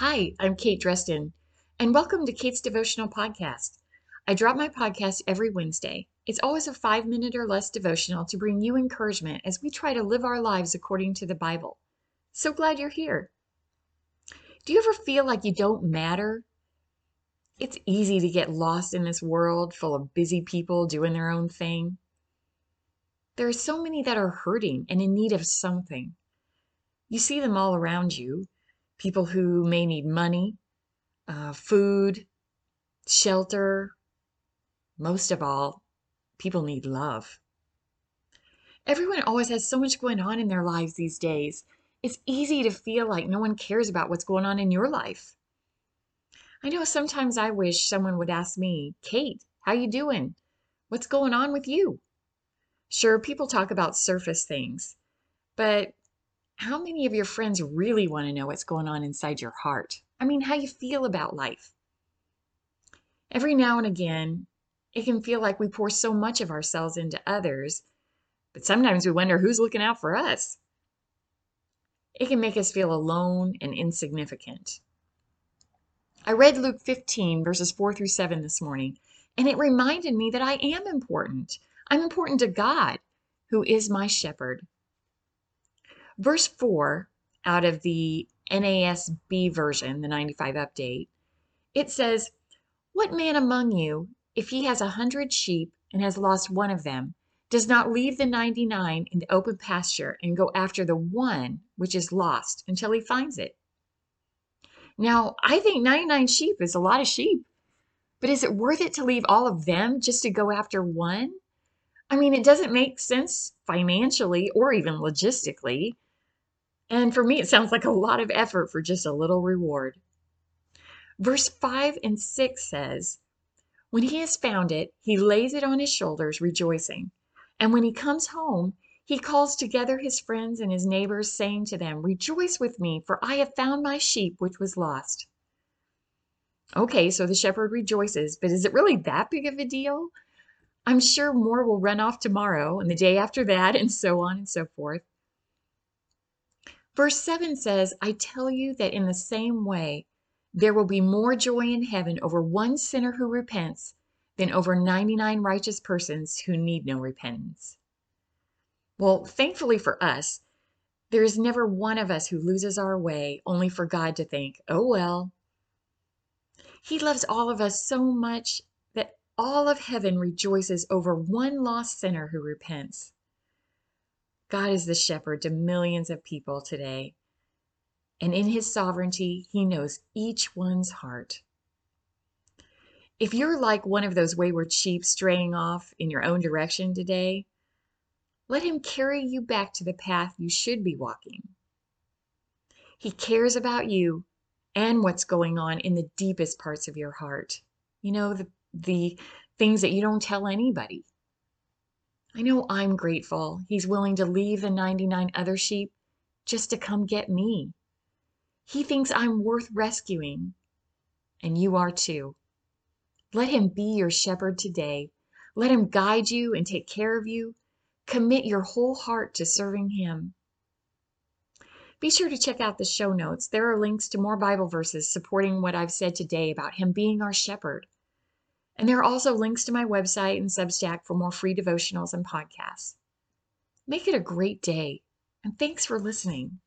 Hi, I'm Kate Dreston, and welcome to Kate's Devotional Podcast. I drop my podcast every Wednesday. It's always a five minute or less devotional to bring you encouragement as we try to live our lives according to the Bible. So glad you're here. Do you ever feel like you don't matter? It's easy to get lost in this world full of busy people doing their own thing. There are so many that are hurting and in need of something. You see them all around you people who may need money, uh, food, shelter. Most of all, people need love. Everyone always has so much going on in their lives these days. It's easy to feel like no one cares about what's going on in your life. I know sometimes I wish someone would ask me, Kate, how you doing? What's going on with you? Sure, people talk about surface things, but how many of your friends really want to know what's going on inside your heart? I mean, how you feel about life. Every now and again, it can feel like we pour so much of ourselves into others, but sometimes we wonder who's looking out for us. It can make us feel alone and insignificant. I read Luke 15, verses 4 through 7 this morning, and it reminded me that I am important. I'm important to God, who is my shepherd. Verse 4 out of the NASB version, the 95 update, it says, What man among you, if he has a hundred sheep and has lost one of them, does not leave the 99 in the open pasture and go after the one which is lost until he finds it? Now, I think 99 sheep is a lot of sheep, but is it worth it to leave all of them just to go after one? I mean, it doesn't make sense financially or even logistically. And for me, it sounds like a lot of effort for just a little reward. Verse 5 and 6 says, When he has found it, he lays it on his shoulders, rejoicing. And when he comes home, he calls together his friends and his neighbors, saying to them, Rejoice with me, for I have found my sheep which was lost. Okay, so the shepherd rejoices, but is it really that big of a deal? I'm sure more will run off tomorrow and the day after that, and so on and so forth. Verse 7 says, I tell you that in the same way, there will be more joy in heaven over one sinner who repents than over 99 righteous persons who need no repentance. Well, thankfully for us, there is never one of us who loses our way only for God to think, oh well. He loves all of us so much that all of heaven rejoices over one lost sinner who repents. God is the shepherd to millions of people today. And in his sovereignty, he knows each one's heart. If you're like one of those wayward sheep straying off in your own direction today, let him carry you back to the path you should be walking. He cares about you and what's going on in the deepest parts of your heart. You know, the, the things that you don't tell anybody. I know I'm grateful he's willing to leave the 99 other sheep just to come get me. He thinks I'm worth rescuing, and you are too. Let him be your shepherd today. Let him guide you and take care of you. Commit your whole heart to serving him. Be sure to check out the show notes. There are links to more Bible verses supporting what I've said today about him being our shepherd. And there are also links to my website and Substack for more free devotionals and podcasts. Make it a great day, and thanks for listening.